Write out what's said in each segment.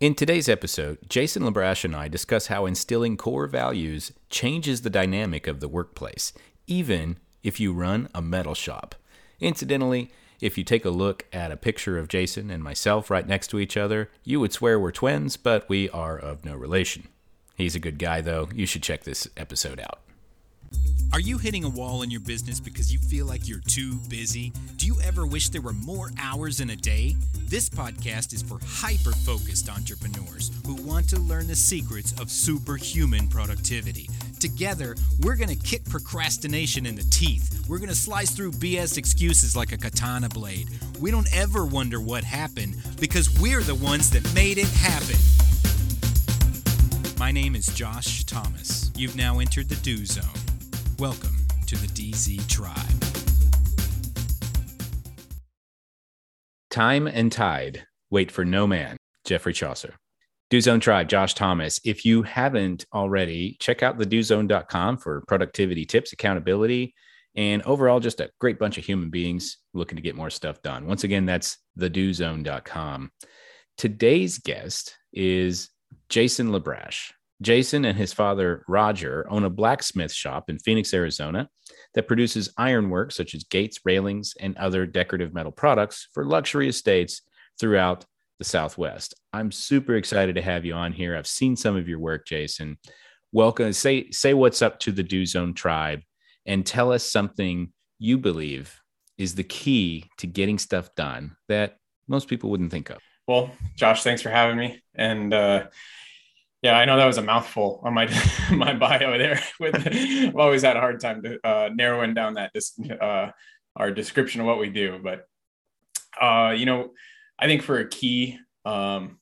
In today's episode, Jason LaBrash and I discuss how instilling core values changes the dynamic of the workplace, even if you run a metal shop. Incidentally, if you take a look at a picture of Jason and myself right next to each other, you would swear we're twins, but we are of no relation. He's a good guy, though. You should check this episode out. Are you hitting a wall in your business because you feel like you're too busy? Do you ever wish there were more hours in a day? This podcast is for hyper focused entrepreneurs who want to learn the secrets of superhuman productivity. Together, we're going to kick procrastination in the teeth. We're going to slice through BS excuses like a katana blade. We don't ever wonder what happened because we're the ones that made it happen. My name is Josh Thomas. You've now entered the Do Zone. Welcome to the DZ Tribe. Time and Tide, Wait for No Man, Geoffrey Chaucer. Do Zone Tribe, Josh Thomas. If you haven't already, check out the dozone.com for productivity tips, accountability, and overall just a great bunch of human beings looking to get more stuff done. Once again, that's the dozone.com. Today's guest is Jason LaBrash. Jason and his father, Roger, own a blacksmith shop in Phoenix, Arizona that produces ironwork such as gates, railings, and other decorative metal products for luxury estates throughout the Southwest. I'm super excited to have you on here. I've seen some of your work, Jason. Welcome. Say say what's up to the Do Zone tribe and tell us something you believe is the key to getting stuff done that most people wouldn't think of. Well, Josh, thanks for having me. And uh, yeah, I know that was a mouthful on my my bio there. With I've always had a hard time to, uh, narrowing down that uh, our description of what we do, but uh, you know, I think for a key um,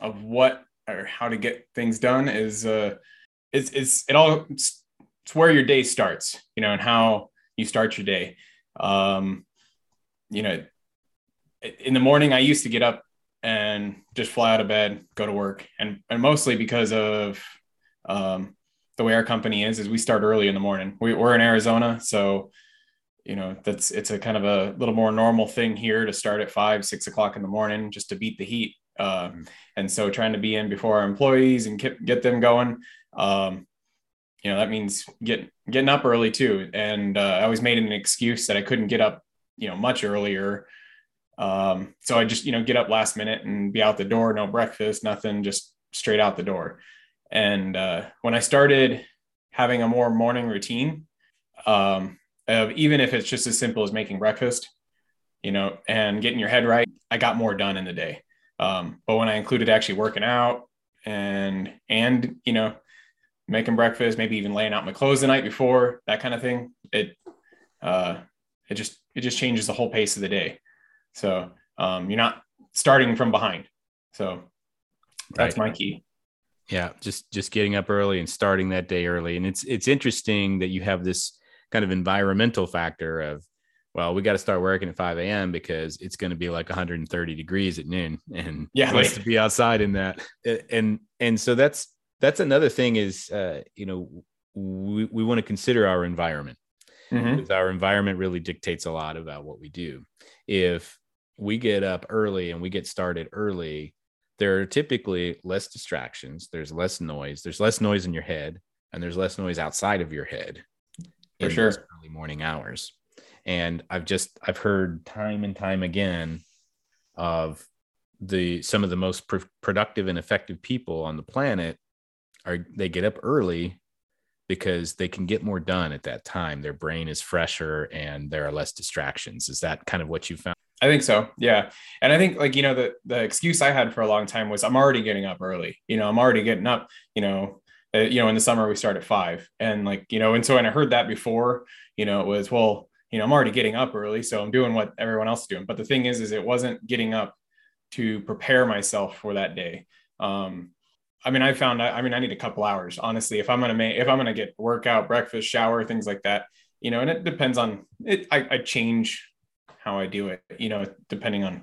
of what or how to get things done is uh, it's it's it all it's, it's where your day starts, you know, and how you start your day. Um, you know, in the morning, I used to get up and just fly out of bed, go to work, and and mostly because of um, the way our company is, is we start early in the morning. We, we're in Arizona, so you know that's it's a kind of a little more normal thing here to start at five, six o'clock in the morning just to beat the heat. Uh, mm-hmm. And so trying to be in before our employees and get get them going. Um, you know that means get getting up early too. And uh, I always made an excuse that I couldn't get up, you know, much earlier um, so I just, you know, get up last minute and be out the door, no breakfast, nothing, just straight out the door. And uh, when I started having a more morning routine, um, of even if it's just as simple as making breakfast, you know, and getting your head right, I got more done in the day. Um, but when I included actually working out and and you know making breakfast, maybe even laying out my clothes the night before, that kind of thing, it uh, it just it just changes the whole pace of the day. So um, you're not starting from behind. So that's right. my key. Yeah, just just getting up early and starting that day early. And it's it's interesting that you have this kind of environmental factor of well, we got to start working at 5 a.m. because it's going to be like 130 degrees at noon, and yeah, nice to be outside in that. And and so that's that's another thing is uh, you know we we want to consider our environment mm-hmm. because our environment really dictates a lot about what we do. If we get up early and we get started early, there are typically less distractions. There's less noise. There's less noise in your head, and there's less noise outside of your head. For sure. early morning hours. And I've just I've heard time and time again of the some of the most pr- productive and effective people on the planet are they get up early because they can get more done at that time. Their brain is fresher and there are less distractions. Is that kind of what you found? I think so. Yeah. And I think like, you know, the, the excuse I had for a long time was I'm already getting up early, you know, I'm already getting up, you know, uh, you know, in the summer we start at five and like, you know, and so, when I heard that before, you know, it was, well, you know, I'm already getting up early, so I'm doing what everyone else is doing. But the thing is, is it wasn't getting up to prepare myself for that day. Um, I mean, I found, I mean, I need a couple hours, honestly, if I'm going to make, if I'm going to get workout, breakfast, shower, things like that, you know, and it depends on it. I, I change how I do it, you know, depending on,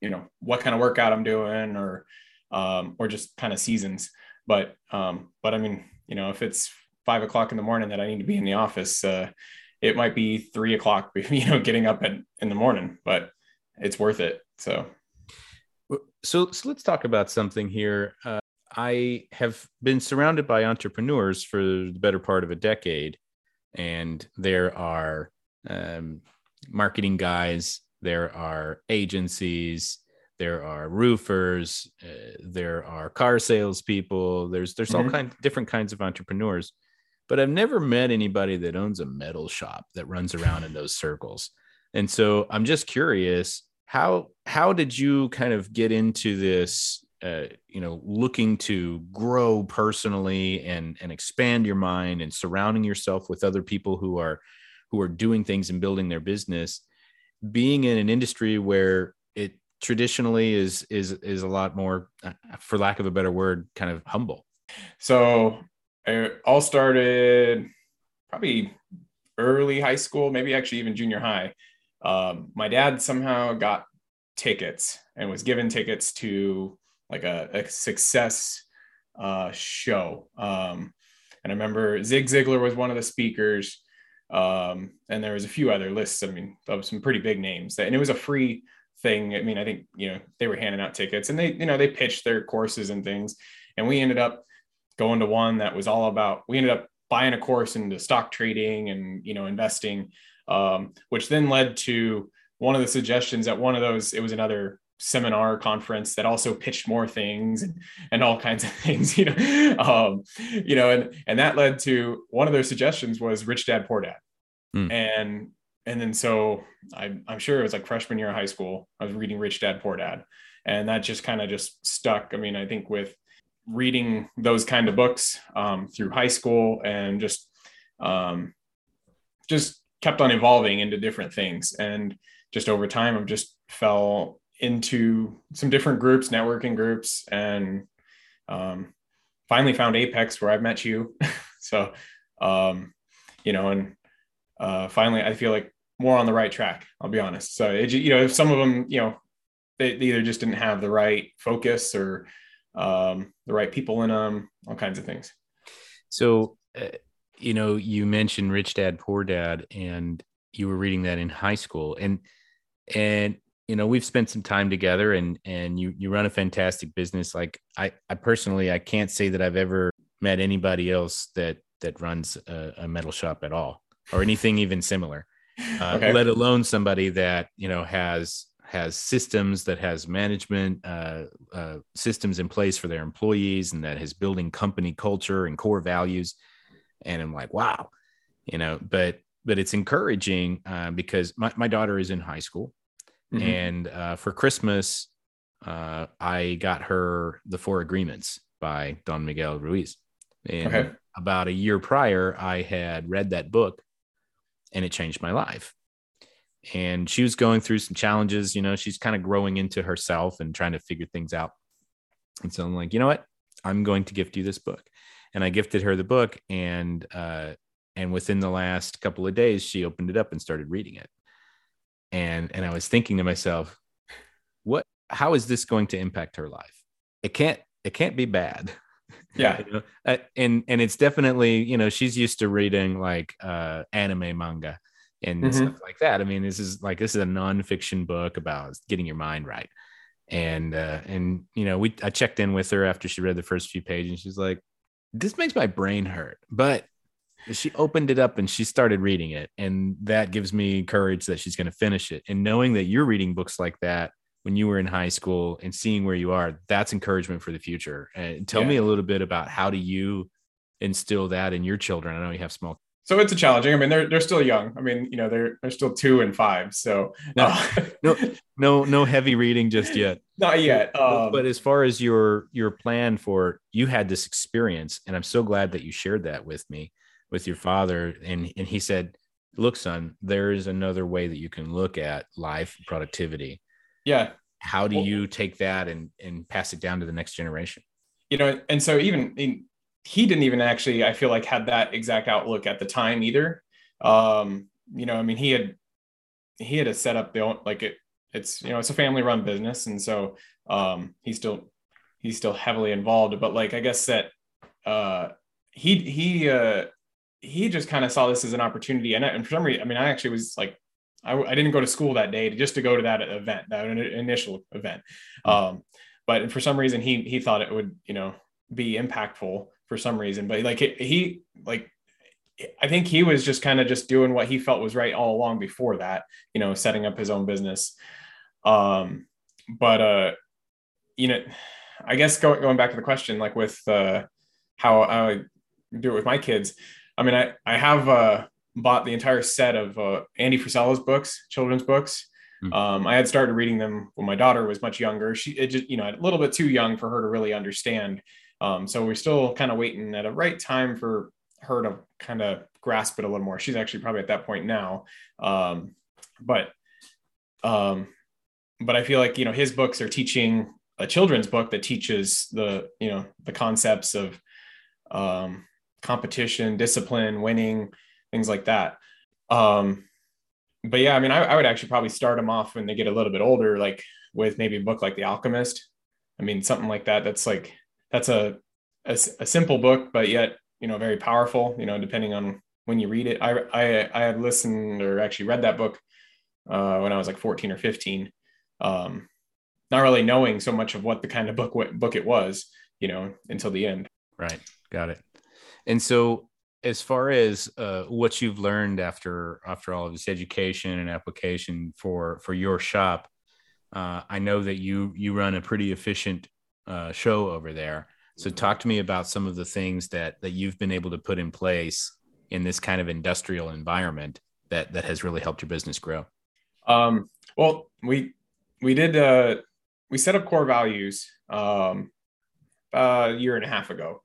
you know, what kind of workout I'm doing or, um, or just kind of seasons. But, um, but I mean, you know, if it's five o'clock in the morning that I need to be in the office, uh, it might be three o'clock, you know, getting up at, in the morning, but it's worth it. So, so, so let's talk about something here. Uh, I have been surrounded by entrepreneurs for the better part of a decade, and there are um, marketing guys, there are agencies, there are roofers, uh, there are car salespeople. There's there's mm-hmm. all kinds different kinds of entrepreneurs, but I've never met anybody that owns a metal shop that runs around in those circles. And so I'm just curious how how did you kind of get into this uh, you know looking to grow personally and and expand your mind and surrounding yourself with other people who are who are doing things and building their business being in an industry where it traditionally is is is a lot more uh, for lack of a better word kind of humble. So it all started probably early high school maybe actually even junior high. Um, my dad somehow got tickets and was given tickets to like a, a success uh, show. Um, and i remember zig ziglar was one of the speakers um, and there was a few other lists i mean of some pretty big names that, and it was a free thing. I mean, I think, you know, they were handing out tickets and they, you know, they pitched their courses and things. And we ended up going to one that was all about, we ended up buying a course into stock trading and, you know, investing, um, which then led to one of the suggestions at one of those, it was another seminar conference that also pitched more things and, and all kinds of things, you know, um, you know, and, and that led to one of their suggestions was rich dad, poor dad. Mm. And and then so I, I'm sure it was like freshman year of high school. I was reading Rich Dad Poor Dad, and that just kind of just stuck. I mean, I think with reading those kind of books um, through high school and just um, just kept on evolving into different things, and just over time, I've just fell into some different groups, networking groups, and um, finally found Apex where I've met you. so, um, you know, and uh, finally, I feel like more on the right track. I'll be honest. So it, you know, if some of them, you know, they, they either just didn't have the right focus or um, the right people in them, all kinds of things. So, uh, you know, you mentioned Rich Dad Poor Dad, and you were reading that in high school, and and you know we've spent some time together, and and you you run a fantastic business. Like I I personally I can't say that I've ever met anybody else that that runs a, a metal shop at all or anything even similar uh, okay. let alone somebody that you know has has systems that has management uh, uh, systems in place for their employees and that is building company culture and core values and i'm like wow you know but but it's encouraging uh, because my, my daughter is in high school mm-hmm. and uh, for christmas uh, i got her the four agreements by don miguel ruiz and okay. about a year prior i had read that book and it changed my life. And she was going through some challenges, you know, she's kind of growing into herself and trying to figure things out. And so I'm like, you know what? I'm going to gift you this book. And I gifted her the book and uh and within the last couple of days she opened it up and started reading it. And and I was thinking to myself, what how is this going to impact her life? It can't it can't be bad. yeah you know? uh, and and it's definitely you know she's used to reading like uh anime manga and mm-hmm. stuff like that i mean this is like this is a nonfiction book about getting your mind right and uh and you know we i checked in with her after she read the first few pages and she's like this makes my brain hurt but she opened it up and she started reading it and that gives me courage that she's going to finish it and knowing that you're reading books like that when you were in high school and seeing where you are, that's encouragement for the future. And tell yeah. me a little bit about how do you instill that in your children? I know you have small. So it's a challenging. I mean, they're they're still young. I mean, you know, they're they're still two and five. So no, uh, no, no, no heavy reading just yet. Not yet. Um, but as far as your your plan for, you had this experience, and I'm so glad that you shared that with me, with your father, and and he said, "Look, son, there is another way that you can look at life productivity." yeah. How do well, you take that and and pass it down to the next generation? You know and so even in, he didn't even actually i feel like had that exact outlook at the time either. Um you know i mean he had he had a set up the like it it's you know it's a family run business and so um he's still he's still heavily involved but like i guess that uh he he uh he just kind of saw this as an opportunity and, and for some reason i mean i actually was like I, I didn't go to school that day to, just to go to that event, that initial event. Hmm. Um, but for some reason he he thought it would you know be impactful for some reason. But like he like I think he was just kind of just doing what he felt was right all along before that, you know, setting up his own business. Um, but uh, you know, I guess going going back to the question, like with uh, how I do it with my kids. I mean, I I have uh, bought the entire set of uh, Andy Frisella's books, children's books. Mm-hmm. Um, I had started reading them when my daughter was much younger. She it just you know a little bit too young for her to really understand. Um, so we're still kind of waiting at a right time for her to kind of grasp it a little more. She's actually probably at that point now. Um, but um, but I feel like you know his books are teaching a children's book that teaches the you know the concepts of um, competition, discipline, winning, things like that. Um, but yeah, I mean, I, I would actually probably start them off when they get a little bit older, like with maybe a book like The Alchemist. I mean, something like that. That's like that's a, a, a simple book, but yet you know very powerful. You know, depending on when you read it. I I I had listened or actually read that book uh, when I was like 14 or 15. Um, not really knowing so much of what the kind of book book it was, you know, until the end. Right. Got it. And so as far as uh, what you've learned after after all of this education and application for for your shop, uh, I know that you you run a pretty efficient uh, show over there. So talk to me about some of the things that that you've been able to put in place in this kind of industrial environment that that has really helped your business grow. Um, well, we we did uh, we set up core values um, a year and a half ago.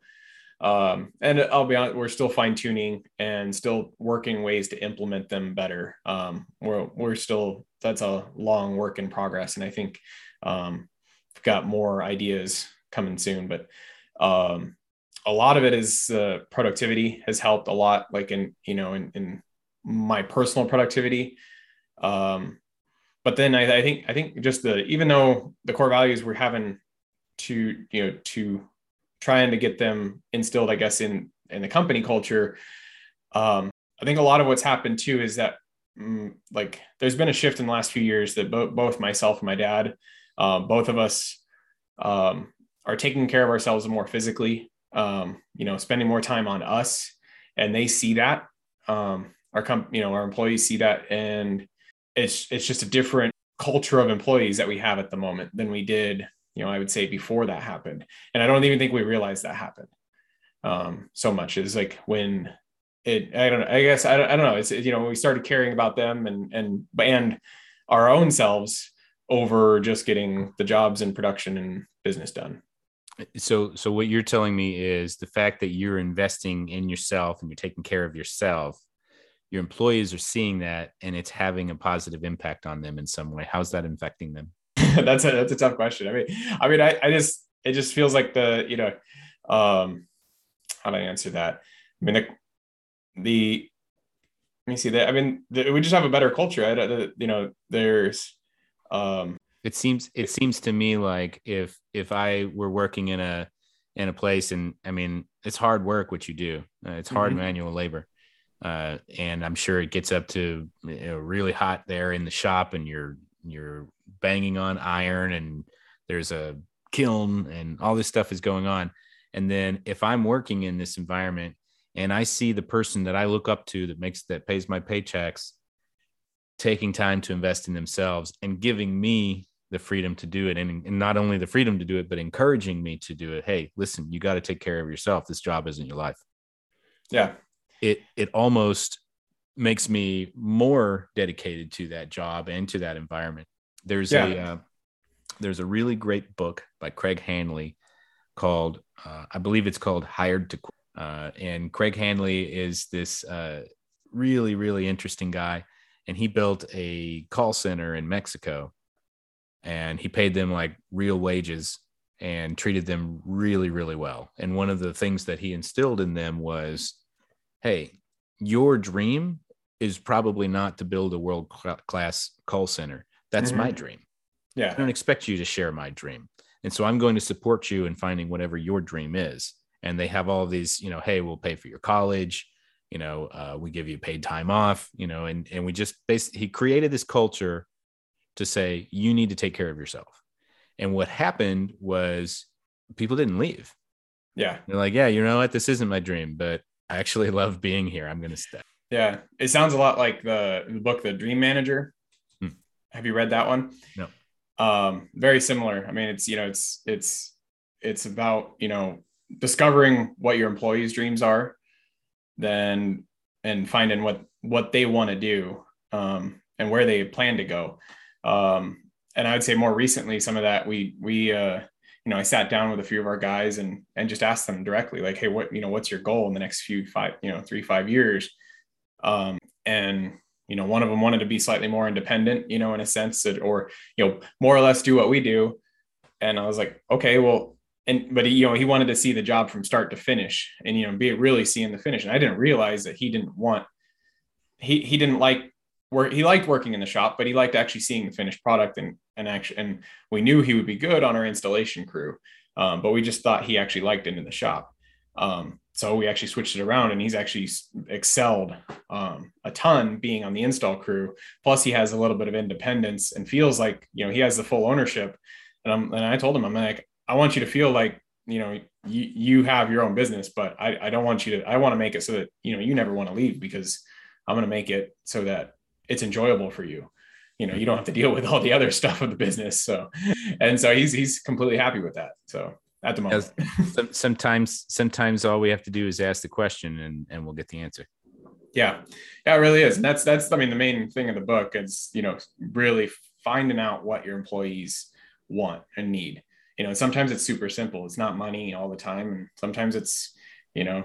Um, and I'll be honest, we're still fine tuning and still working ways to implement them better. Um, we're, we're still, that's a long work in progress. And I think, um, we've got more ideas coming soon, but, um, a lot of it is uh, productivity has helped a lot, like in, you know, in, in my personal productivity. Um, but then I, I think, I think just the, even though the core values we're having to, you know, to trying to get them instilled, I guess, in in the company culture. Um, I think a lot of what's happened too is that mm, like there's been a shift in the last few years that bo- both myself and my dad, um, both of us, um, are taking care of ourselves more physically. Um, you know, spending more time on us, and they see that. Um, our com- you know, our employees see that, and it's it's just a different culture of employees that we have at the moment than we did you know, I would say before that happened. And I don't even think we realized that happened um, so much is like when it, I don't know, I guess, I don't, I don't know. It's, you know, we started caring about them and, and, and our own selves over just getting the jobs and production and business done. So, so what you're telling me is the fact that you're investing in yourself and you're taking care of yourself, your employees are seeing that and it's having a positive impact on them in some way. How's that affecting them? that's a that's a tough question. I mean, I mean, I, I just it just feels like the you know, um, how do I answer that? I mean, the, the let me see that. I mean, the, we just have a better culture. I, the, you know, there's um, it seems it seems to me like if if I were working in a in a place and I mean it's hard work what you do. Uh, it's hard mm-hmm. manual labor. Uh, and I'm sure it gets up to you know, really hot there in the shop, and you're you're banging on iron and there's a kiln and all this stuff is going on. And then if I'm working in this environment and I see the person that I look up to that makes that pays my paychecks taking time to invest in themselves and giving me the freedom to do it and, and not only the freedom to do it but encouraging me to do it. Hey listen you got to take care of yourself. This job isn't your life. Yeah. It it almost makes me more dedicated to that job and to that environment there's yeah. a uh, there's a really great book by Craig Handley called uh, I believe it's called Hired to uh, and Craig Handley is this uh, really really interesting guy and he built a call center in Mexico and he paid them like real wages and treated them really really well and one of the things that he instilled in them was hey your dream is probably not to build a world class call center that's mm-hmm. my dream. Yeah. I don't expect you to share my dream. And so I'm going to support you in finding whatever your dream is. And they have all these, you know, hey, we'll pay for your college. You know, uh, we give you paid time off, you know, and, and we just basically, he created this culture to say, you need to take care of yourself. And what happened was people didn't leave. Yeah. They're like, yeah, you know what? This isn't my dream, but I actually love being here. I'm going to stay. Yeah. It sounds a lot like the, the book, The Dream Manager. Have you read that one? No. Um, very similar. I mean, it's, you know, it's, it's, it's about, you know, discovering what your employees' dreams are, then, and finding what, what they want to do, um, and where they plan to go. Um, and I would say more recently, some of that we, we, uh, you know, I sat down with a few of our guys and and just asked them directly, like, hey, what you know, what's your goal in the next few five, you know, three five years? Um, and you know, one of them wanted to be slightly more independent, you know, in a sense that, or you know, more or less do what we do. And I was like, okay, well, and but he, you know, he wanted to see the job from start to finish, and you know, be really seeing the finish. And I didn't realize that he didn't want, he he didn't like work. He liked working in the shop, but he liked actually seeing the finished product and and actually and we knew he would be good on our installation crew um, but we just thought he actually liked it in the shop um, so we actually switched it around and he's actually excelled um, a ton being on the install crew. Plus he has a little bit of independence and feels like you know he has the full ownership. And, I'm, and i told him i'm like i want you to feel like you know you, you have your own business but I, I don't want you to i want to make it so that you know you never want to leave because i'm going to make it so that it's enjoyable for you. You know you don't have to deal with all the other stuff of the business so. And so he's he's completely happy with that so at the moment. Some, sometimes sometimes all we have to do is ask the question and and we'll get the answer. Yeah. Yeah it really is. And that's that's i mean the main thing of the book is you know really finding out what your employees want and need. You know sometimes it's super simple. It's not money all the time. And sometimes it's you know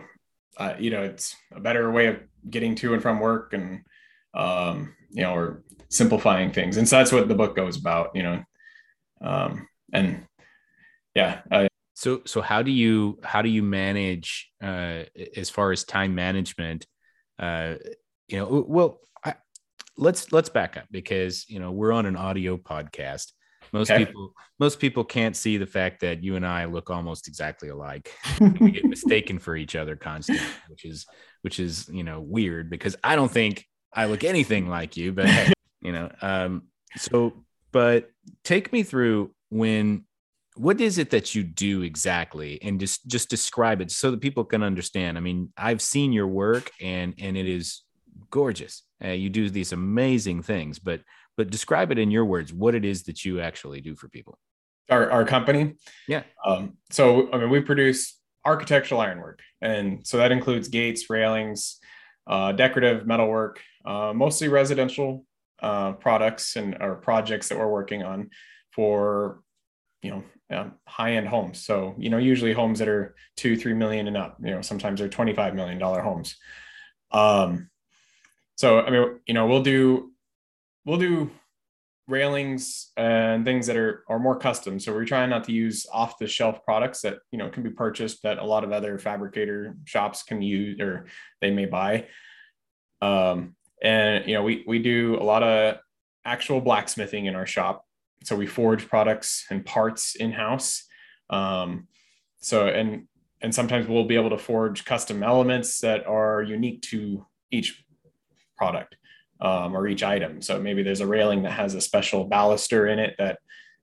uh, you know it's a better way of getting to and from work and um you know or simplifying things. And so that's what the book goes about you know. Um and yeah uh, so so how do you how do you manage uh as far as time management uh you know well I, let's let's back up because you know we're on an audio podcast most okay. people most people can't see the fact that you and I look almost exactly alike. we get mistaken for each other constantly, which is which is you know weird because I don't think I look anything like you, but hey, you know, um, so but take me through when what is it that you do exactly? And just just describe it so that people can understand. I mean i've seen your work and and it is gorgeous. Uh, you do these amazing things but but describe it in your words what it is that you actually do for people. Our, our company? Yeah. Um, so i mean we produce architectural ironwork and so that includes gates railings uh, decorative metalwork uh, mostly residential uh, products and or projects that we're working on for you know uh, high-end homes. So you know usually homes that are two three million and up you know sometimes they're 25 million dollar homes. Um so i mean you know we'll do we'll do railings and things that are are more custom. So we're trying not to use off the shelf products that you know can be purchased that a lot of other fabricator shops can use or they may buy. Um and you know we we do a lot of actual blacksmithing in our shop so we forge products and parts in house um so and and sometimes we'll be able to forge custom elements that are unique to each product um, or each item. So maybe there's a railing that has a special baluster in it that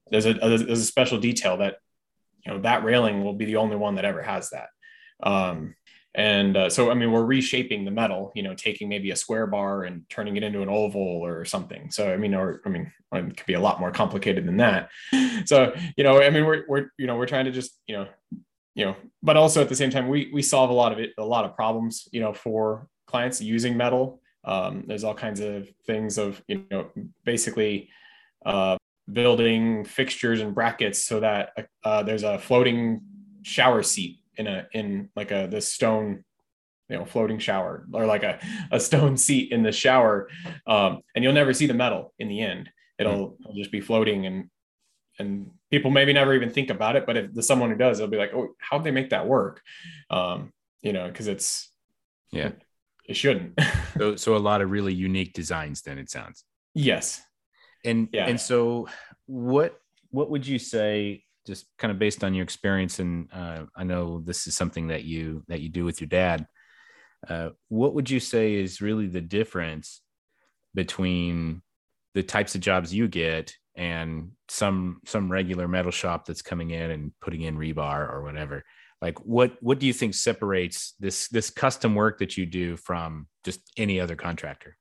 there's a, there's a special detail that, you know, that railing will be the only one that ever has that. Um, and uh, so, I mean, we're reshaping the metal, you know, taking maybe a square bar and turning it into an oval or something. So, I mean, or, I mean, it could be a lot more complicated than that. So, you know, I mean, we're, we're, you know, we're trying to just, you know, you know, but also at the same time, we, we solve a lot of it, a lot of problems, you know, for clients using metal um, there's all kinds of things of you know basically uh, building fixtures and brackets so that uh, there's a floating shower seat in a in like a this stone you know floating shower or like a, a stone seat in the shower um, and you'll never see the metal in the end it'll, it'll just be floating and and people maybe never even think about it but if the someone who does they'll be like oh how'd they make that work um, you know because it's yeah it shouldn't. so, so a lot of really unique designs. Then it sounds. Yes. And yeah. and so, what what would you say? Just kind of based on your experience, and uh, I know this is something that you that you do with your dad. Uh, what would you say is really the difference between the types of jobs you get and some some regular metal shop that's coming in and putting in rebar or whatever like what what do you think separates this this custom work that you do from just any other contractor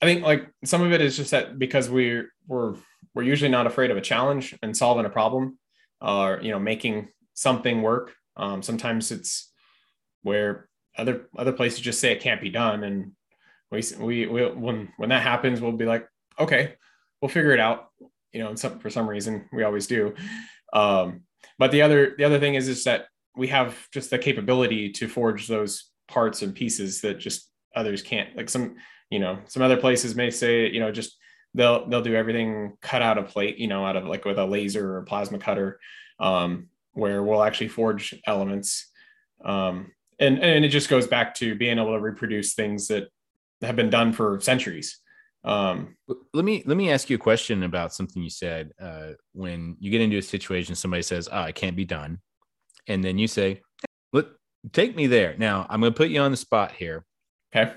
i think like some of it is just that because we're we're we're usually not afraid of a challenge and solving a problem or you know making something work. Um, sometimes it's where other other places just say it can't be done. And we, we we when when that happens we'll be like okay we'll figure it out. You know some, for some reason we always do. Um, but the other the other thing is is that we have just the capability to forge those parts and pieces that just others can't. Like some you know some other places may say you know just they'll they'll do everything cut out of plate you know out of like with a laser or plasma cutter um, where we'll actually forge elements um, and and it just goes back to being able to reproduce things that have been done for centuries um, let me let me ask you a question about something you said uh, when you get into a situation somebody says oh it can't be done and then you say, "Look, take me there." Now, I'm going to put you on the spot here. Okay.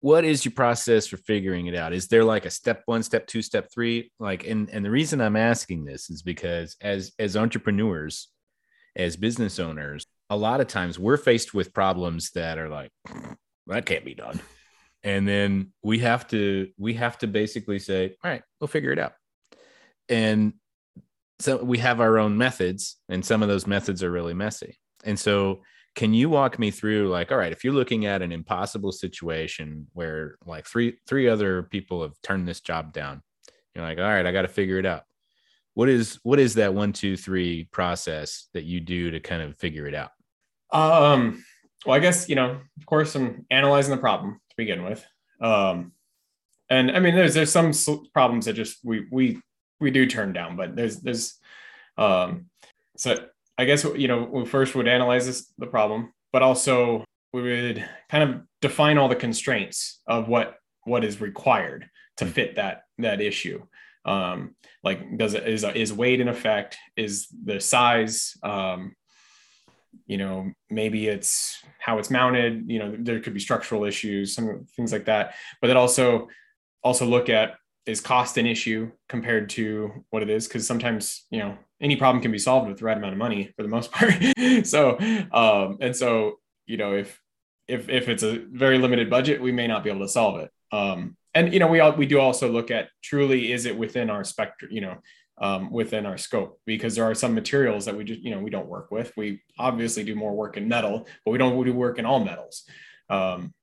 What is your process for figuring it out? Is there like a step one, step two, step three? Like, and and the reason I'm asking this is because as as entrepreneurs, as business owners, a lot of times we're faced with problems that are like, that can't be done. And then we have to we have to basically say, all right, we'll figure it out. And so we have our own methods and some of those methods are really messy and so can you walk me through like all right if you're looking at an impossible situation where like three three other people have turned this job down you're like all right i got to figure it out. What is what is that one two three process that you do to kind of figure it out? Um well i guess you know of course i'm analyzing the problem to begin with. Um and i mean there's there's some problems that just we we we do turn down, but there's there's um so I guess you know we first would analyze this the problem, but also we would kind of define all the constraints of what what is required to fit that that issue. Um, like does it is is weight in effect? Is the size? Um, you know maybe it's how it's mounted you know there could be structural issues some things like that but then also also look at is cost an issue compared to what it is because sometimes you know any problem can be solved with the right amount of money for the most part. So um and so you know if if if it's a very limited budget we may not be able to solve it. Um and you know we all we do also look at truly is it within our spectrum you know um, within our scope? Because there are some materials that we just you know we don't work with. We obviously do more work in metal but we don't do work in all metals. Um,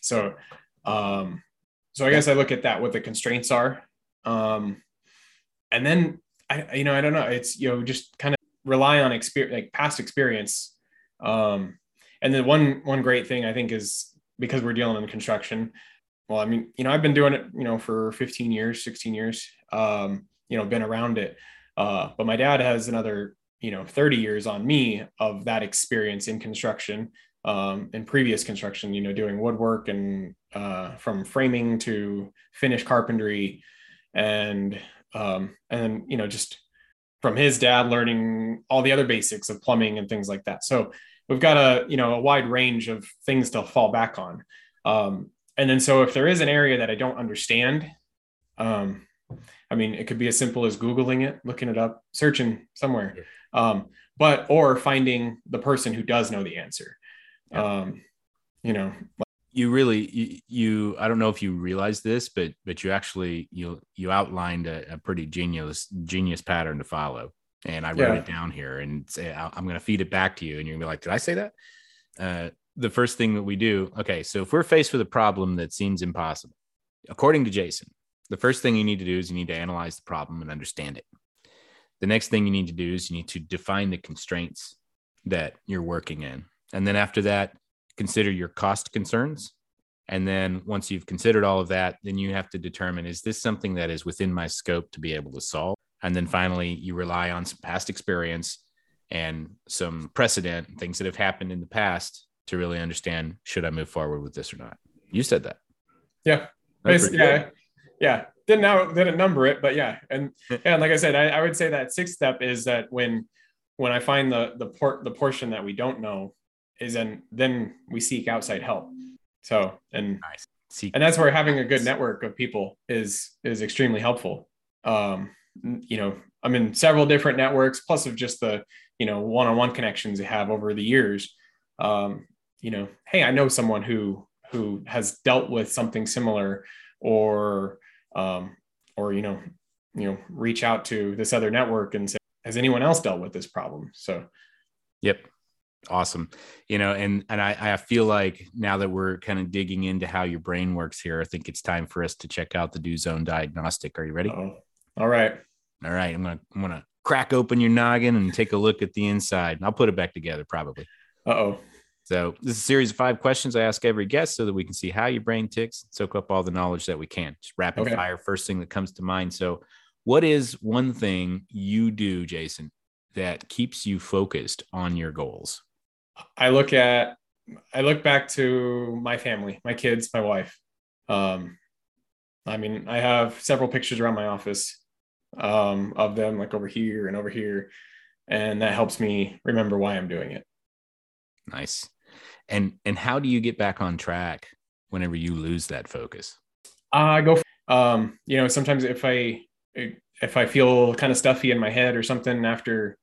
so um, so I guess I look at that what the constraints are. Um, and then I, you know, I don't know. It's, you know, just kind of rely on experience, like past experience. Um, and then one, one great thing I think is because we're dealing in construction. Well, I mean, you know, I've been doing it, you know, for 15 years, 16 years, um, you know, been around it. Uh, but my dad has another, you know, 30 years on me of that experience in construction um, in previous construction, you know, doing woodwork and uh, from framing to finish carpentry, and um, and then you know just from his dad learning all the other basics of plumbing and things like that. So we've got a you know a wide range of things to fall back on. Um, and then so if there is an area that I don't understand, um, I mean it could be as simple as googling it, looking it up, searching somewhere, um, but or finding the person who does know the answer um you know you really you, you, i don't know if you realize this but but you actually you you outlined a, a pretty genius genius pattern to follow. And i wrote yeah. it down here and say i'm going to feed it back to you and you're going to be like did i say that? Uh, the first thing that we do okay so if we're faced with a problem that seems impossible according to jason the first thing you need to do is you need to analyze the problem and understand it. The next thing you need to do is you need to define the constraints that you're working in. And then after that, consider your cost concerns. And then once you've considered all of that, then you have to determine is this something that is within my scope to be able to solve? And then finally, you rely on some past experience and some precedent, things that have happened in the past to really understand should I move forward with this or not. You said that. Yeah. Yeah. Yeah. Didn't know didn't number it, but yeah. And and like I said, I, I would say that sixth step is that when when I find the the port the portion that we don't know, is then then we seek outside help. So and nice. and that's where having a good network of people is is extremely helpful. Um, you know, I'm in several different networks, plus of just the, you know, one-on-one connections I have over the years. Um, you know, hey, I know someone who who has dealt with something similar, or um, or you know, you know, reach out to this other network and say, has anyone else dealt with this problem? So, yep, awesome. You know and and I, I feel like now that we're kind of digging into how your brain works here i think it's time for us to check out the do zone diagnostic. Are you ready? Uh-oh. all right. All right i'm gonna i'm gonna crack open your noggin and take a look at the inside. And i'll put it back together probably. Uh-oh. So this is a series of five questions i ask every guest so that we can see how your brain ticks soak up all the knowledge that we can. Just rapid okay. fire first thing that comes to mind. So what is one thing you do jason that keeps you focused on your goals I look at I look back to my family, my kids, my wife. Um, I mean, I have several pictures around my office um, of them, like over here and over here, and that helps me remember why I'm doing it. Nice. And and how do you get back on track whenever you lose that focus? I go. Um, you know, sometimes if I if I feel kind of stuffy in my head or something after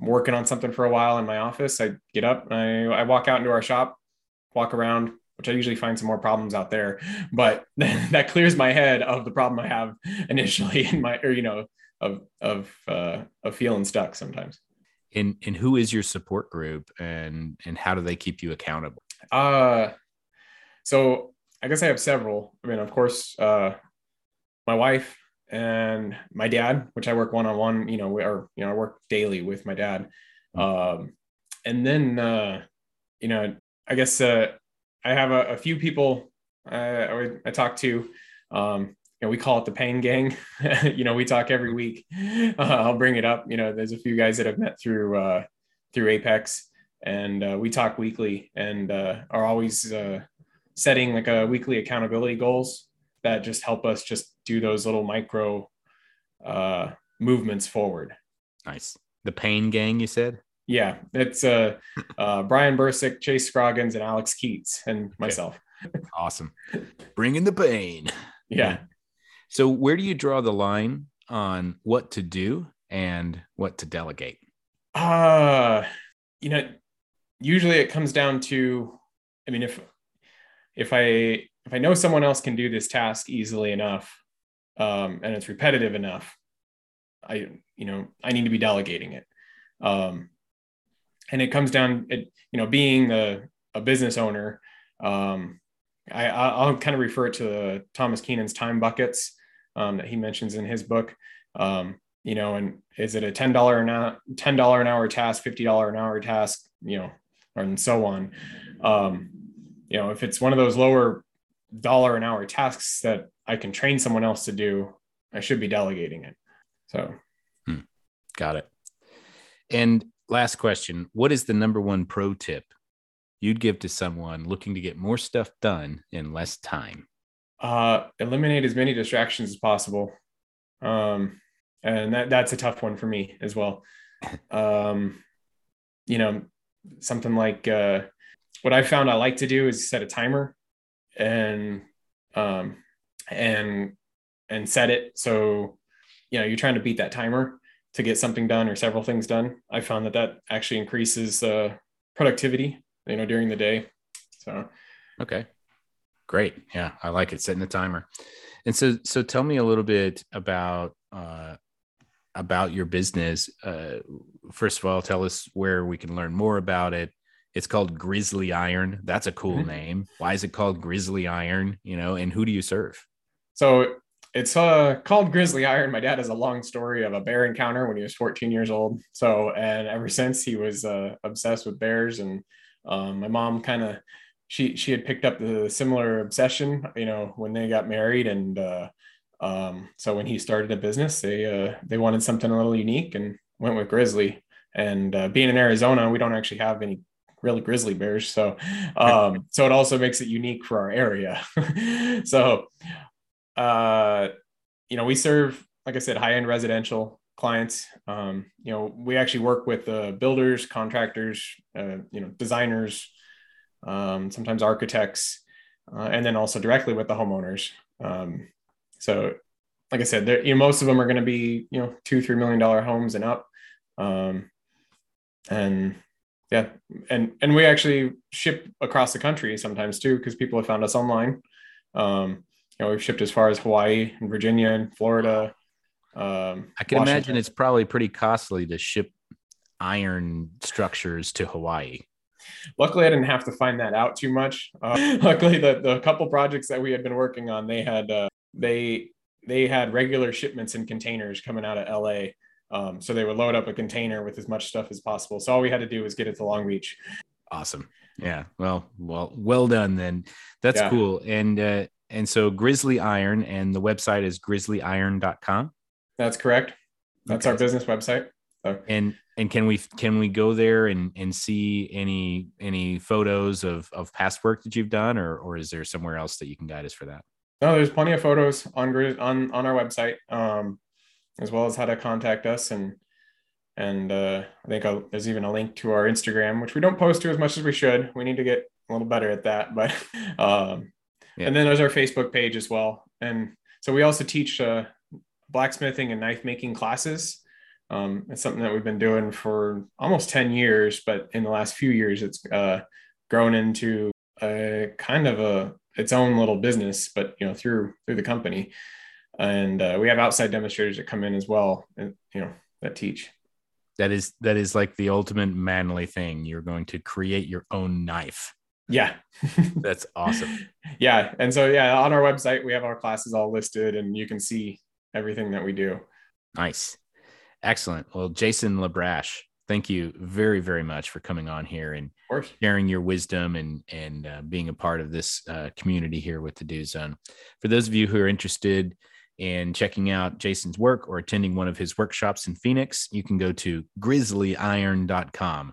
working on something for a while in my office, I get up, I, I walk out into our shop, walk around, which I usually find some more problems out there, but that clears my head of the problem I have initially in my, or, you know, of, of, uh, of feeling stuck sometimes. And, and who is your support group and, and how do they keep you accountable? Uh, so I guess I have several. I mean, of course, uh, my wife, and my dad, which I work one on one, you know, or you know, I work daily with my dad. Hmm. Um, and then, uh, you know, I guess uh, I have a, a few people uh, I, I talk to. Um, you know, we call it the pain gang. you know, we talk every week. Uh, I'll bring it up. You know, there's a few guys that I've met through uh, through Apex, and uh, we talk weekly, and uh, are always uh, setting like a weekly accountability goals that just help us just do those little micro uh, movements forward. Nice. The Pain Gang, you said? Yeah, it's uh, uh, Brian Bursick, Chase Scroggins, and Alex Keats, and myself. awesome. Bringing the pain. Yeah. So, where do you draw the line on what to do and what to delegate? Uh, you know, usually it comes down to, I mean, if if I if I know someone else can do this task easily enough um, and it's repetitive enough, I you know I need to be delegating it. Um, and it comes down, it you know, being a, a business owner. Um, I, I'll kind of refer to Thomas Keenan's time buckets um, that he mentions in his book. Um, you know, and is it a ten dollar an hour, ten dollar an hour task, fifty dollar an hour task, you know, and so on. Um, you know, if it's one of those lower dollar an hour tasks that I can train someone else to do, I should be delegating it. So, hmm. got it. And last question What is the number one pro tip you'd give to someone looking to get more stuff done in less time? Uh, eliminate as many distractions as possible. Um, and that, that's a tough one for me as well. Um, you know, something like uh, what I found I like to do is set a timer and um, and and set it so you know you're trying to beat that timer to get something done or several things done. I found that that actually increases uh, productivity, you know, during the day. So, okay, great. Yeah, I like it setting the timer. And so, so tell me a little bit about uh, about your business. Uh, first of all, tell us where we can learn more about it, it's called Grizzly Iron. That's a cool mm-hmm. name. Why is it called Grizzly Iron? You know, and who do you serve? So it's uh, called Grizzly Iron. My dad has a long story of a bear encounter when he was 14 years old. So, and ever since he was uh, obsessed with bears. And um, my mom kind of, she she had picked up the similar obsession, you know, when they got married. And uh, um, so when he started a business, they uh, they wanted something a little unique and went with Grizzly. And uh, being in Arizona, we don't actually have any really grizzly bears. So, um, so it also makes it unique for our area. so, uh, you know, we serve, like I said, high end residential clients. Um, you know, we actually work with uh, builders, contractors, uh, you know, designers, um, sometimes architects, uh, and then also directly with the homeowners. Um, so like I said, you know, most of them are going to be you know two three million dollar homes and up, um, and yeah, and and we actually ship across the country sometimes too because people have found us online. Um, know, we've shipped as far as Hawaii and Virginia and Florida. Um, I can Washington. imagine it's probably pretty costly to ship iron structures to Hawaii. Luckily, I didn't have to find that out too much. Uh, luckily, the the couple projects that we had been working on, they had uh, they they had regular shipments in containers coming out of LA. Um, so they would load up a container with as much stuff as possible. So all we had to do was get it to Long Beach. Awesome. Yeah. Well, well, well done then. That's yeah. cool. And uh, and so Grizzly Iron and the website is grizzlyiron.com. That's correct. That's okay. our business website. So. And and can we can we go there and and see any any photos of of past work that you've done or or is there somewhere else that you can guide us for that? No, there's plenty of photos on on on our website, um, as well as how to contact us and and uh, I think I'll, there's even a link to our Instagram, which we don't post to as much as we should. We need to get a little better at that, but um, yeah. and then there's our Facebook page as well. And so we also teach uh, blacksmithing and knife making classes. Um, it's something that we've been doing for almost 10 years, but in the last few years, it's uh, grown into a kind of a its own little business, but you know through through the company. And uh, we have outside demonstrators that come in as well, and you know that teach. That is that is like the ultimate manly thing. You're going to create your own knife. Yeah. That's awesome. Yeah. And so, yeah, on our website, we have our classes all listed and you can see everything that we do. Nice. Excellent. Well, Jason LaBrash, thank you very, very much for coming on here and sharing your wisdom and and uh, being a part of this uh, community here with the Do Zone. For those of you who are interested in checking out Jason's work or attending one of his workshops in Phoenix, you can go to grizzlyiron.com.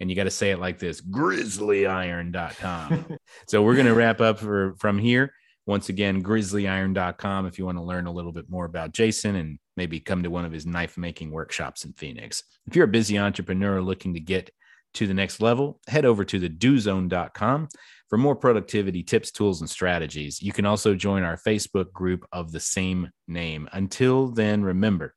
And you got to say it like this grizzlyiron.com. so we're going to wrap up for, from here. Once again, grizzlyiron.com if you want to learn a little bit more about Jason and maybe come to one of his knife making workshops in Phoenix. If you're a busy entrepreneur looking to get to the next level, head over to the dozone.com for more productivity tips, tools, and strategies. You can also join our Facebook group of the same name. Until then, remember,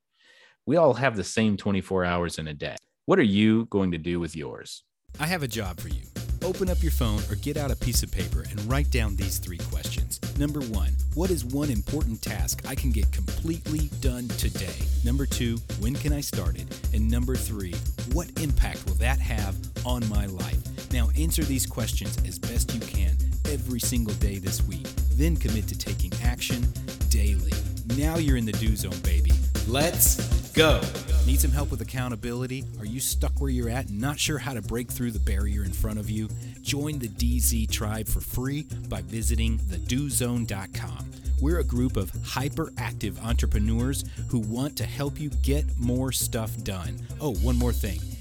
we all have the same 24 hours in a day. What are you going to do with yours? I have a job for you. Open up your phone or get out a piece of paper and write down these three questions. Number one, what is one important task I can get completely done today? Number two, when can I start it? And number three, what impact will that have on my life? Now answer these questions as best you can every single day this week. Then commit to taking action daily. Now you're in the do zone, baby. Let's go. Need some help with accountability? Are you stuck where you're at and not sure how to break through the barrier in front of you? Join the DZ tribe for free by visiting thedozone.com. We're a group of hyperactive entrepreneurs who want to help you get more stuff done. Oh, one more thing.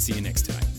See you next time.